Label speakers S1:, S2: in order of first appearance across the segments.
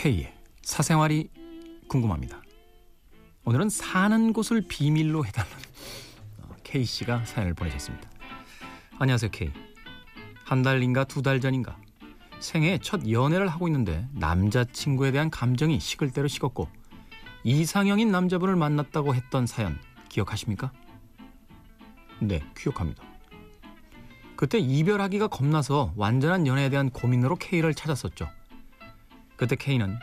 S1: K의 사생활이 궁금합니다. 오늘은 사는 곳을 비밀로 해달라는 어, K 씨가 사연을 보내셨습니다. 안녕하세요 K. 한 달인가 두 달 전인가 생애 첫 연애를 하고 있는데 남자친구에 대한 감정이 식을 대로 식었고 이상형인 남자분을 만났다고 했던 사연 기억하십니까? 네, 기억합니다. 그때 이별하기가 겁나서 완전한 연애에 대한 고민으로 K를 찾았었죠. 그때 K는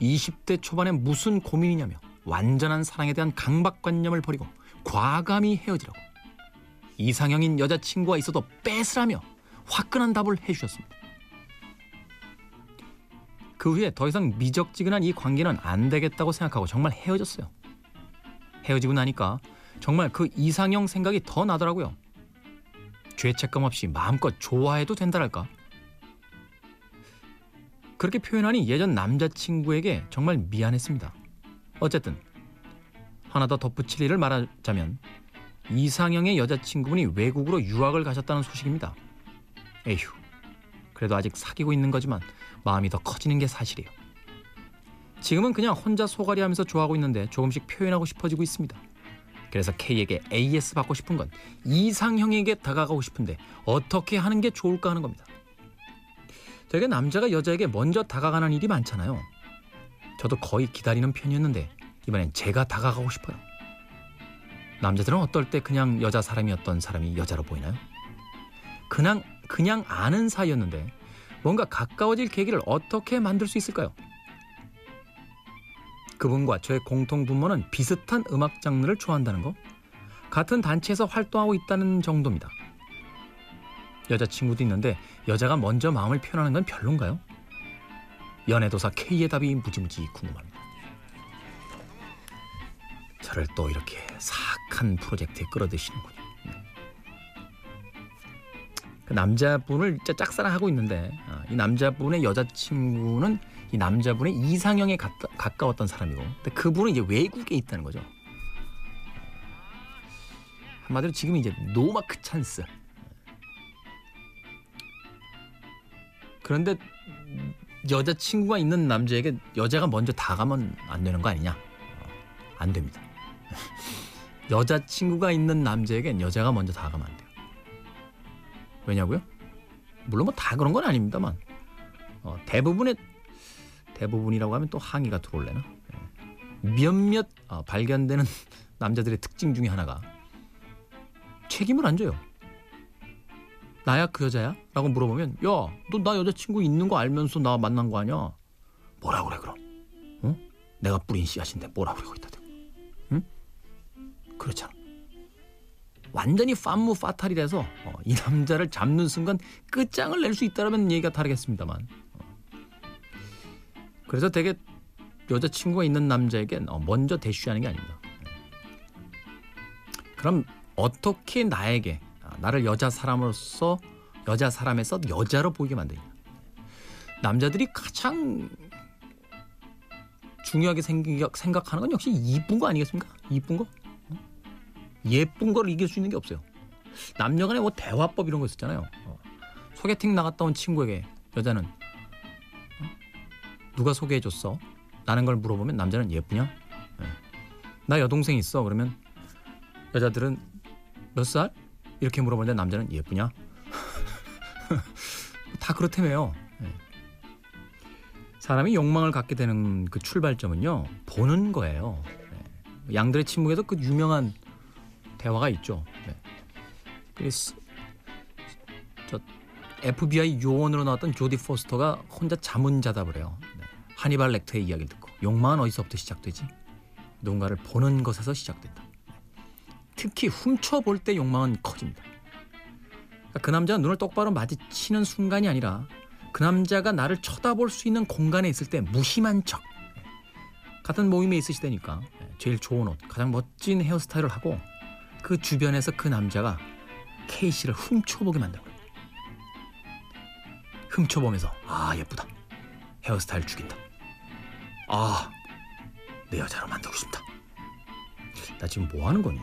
S1: 20대 초반에 무슨 고민이냐며 완전한 사랑에 대한 강박관념을 버리고 과감히 헤어지라고 이상형인 여자친구가 있어도 뺏으라며 화끈한 답을 해주셨습니다. 그 후에 더 이상 미적지근한 이 관계는 안 되겠다고 생각하고 정말 헤어졌어요. 헤어지고 나니까 정말 그 이상형 생각이 더 나더라고요. 죄책감 없이 마음껏 좋아해도 된다랄까. 그렇게 표현하니 예전 남자친구에게 정말 미안했습니다. 어쨌든 하나 더 덧붙일 일을 말하자면 이상형의 여자친구분이 외국으로 유학을 가셨다는 소식입니다. 에휴, 그래도 아직 사귀고 있는 거지만 마음이 더 커지는 게 사실이에요. 지금은 그냥 혼자 소갈이 하면서 좋아하고 있는데 조금씩 표현하고 싶어지고 있습니다. 그래서 K에게 AS 받고 싶은 건 이상형에게 다가가고 싶은데 어떻게 하는 게 좋을까 하는 겁니다. 되게 남자가 여자에게 먼저 다가가는 일이 많잖아요. 저도 거의 기다리는 편이었는데 이번엔 제가 다가가고 싶어요. 남자들은 어떨 때 그냥 여자 사람이었던 사람이 여자로 보이나요? 그냥 그냥 아는 사이였는데 뭔가 가까워질 계기를 어떻게 만들 수 있을까요? 그분과 저의 공통 분모는 비슷한 음악 장르를 좋아한다는 거, 같은 단체에서 활동하고 있다는 정도입니다. 여자친구도 있는데 여자가 먼저 마음을 표현하는 건 별론가요? 연애도사 K의 답이 무지무지 궁금합니다. 저를 또 이렇게 사악한 프로젝트에 끌어들이시는군요. 그 남자분을 짝사랑하고 있는데 아, 이 남자분의 여자친구는 이 남자분의 이상형에 가까, 가까 웠던 사람이고 근데 그분은 이제 외국에 있다는 거죠. 한마디로 지금 이제 노마크 찬스. 그런데 여자친구가 있는 남자에게 여자가 먼저 다가면 안 되는 거 아니냐? 어, 안 됩니다. 여자친구가 있는 남자에겐 여자가 먼저 다가가면 안 돼요. 왜냐고요? 물론 뭐 다 그런 건 아닙니다만 어, 대부분의 대부분이라고 하면 또 항의가 들어올래나 예. 몇몇 어, 발견되는 남자들의 특징 중에 하나가 책임을 안 져요. 나야 그 여자야? 라고 물어보면 야 너 나 여자친구 있는 거 알면서 나 만난 거 아니야? 뭐라 그래 그럼? 어? 내가 뿌린 씨앗인데 뭐라 그래 거기다 대고 응? 그렇잖아. 완전히 팜무 파탈이라서 어, 이 남자를 잡는 순간 끝장을 낼 수 있다면 얘기가 다르겠습니다만 어. 그래서 되게 여자친구가 있는 남자에겐 어, 먼저 대쉬하는 게 아닙니다. 그럼 어떻게 나에게 아, 나를 여자 사람으로서 여자 사람에서 여자로 보이게 만드냐? 남자들이 가장 중요하게 생각하는 건 역시 이쁜 거 아니겠습니까? 이쁜 거? 예쁜 걸 이길 수 있는 게 없어요. 남녀간에 뭐 대화법 이런 거 있었잖아요. 어. 소개팅 나갔다 온 친구에게 여자는 어? 누가 소개해줬어? 라는 걸 물어보면 남자는 예쁘냐? 네. 나 여동생 있어. 그러면 여자들은 몇 살? 이렇게 물어보는데 남자는 예쁘냐? 다 그렇다며요. 네. 사람이 욕망을 갖게 되는 그 출발점은요 보는 거예요. 네. 양들의 침묵에도 그 유명한 대화가 있죠. 네. 그래서 저 FBI 요원으로 나왔던 조디 포스터가 혼자 자문자답을 해요. 네. 하니발 렉터의 이야기를 듣고 욕망은 어디서부터 시작되지? 누군가를 보는 것에서 시작된다. 특히 훔쳐볼 때 욕망은 커집니다. 그러니까 그 남자가 눈을 똑바로 마주치는 순간이 아니라 그 남자가 나를 쳐다볼 수 있는 공간에 있을 때 무심한 척. 같은 모임에 있으시다니까 제일 좋은 옷, 가장 멋진 헤어스타일을 하고 그 주변에서 그 남자가 K씨를 훔쳐보게 거예요. 훔쳐보면서 아 예쁘다. 헤어스타일 죽인다. 아 내 여자로 만들고 싶다. 나 지금 뭐 하는 거니?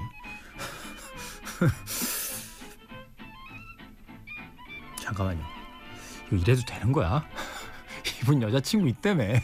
S1: 잠깐만요. 이거 이래도 되는 거야? 이분 여자친구 있다며.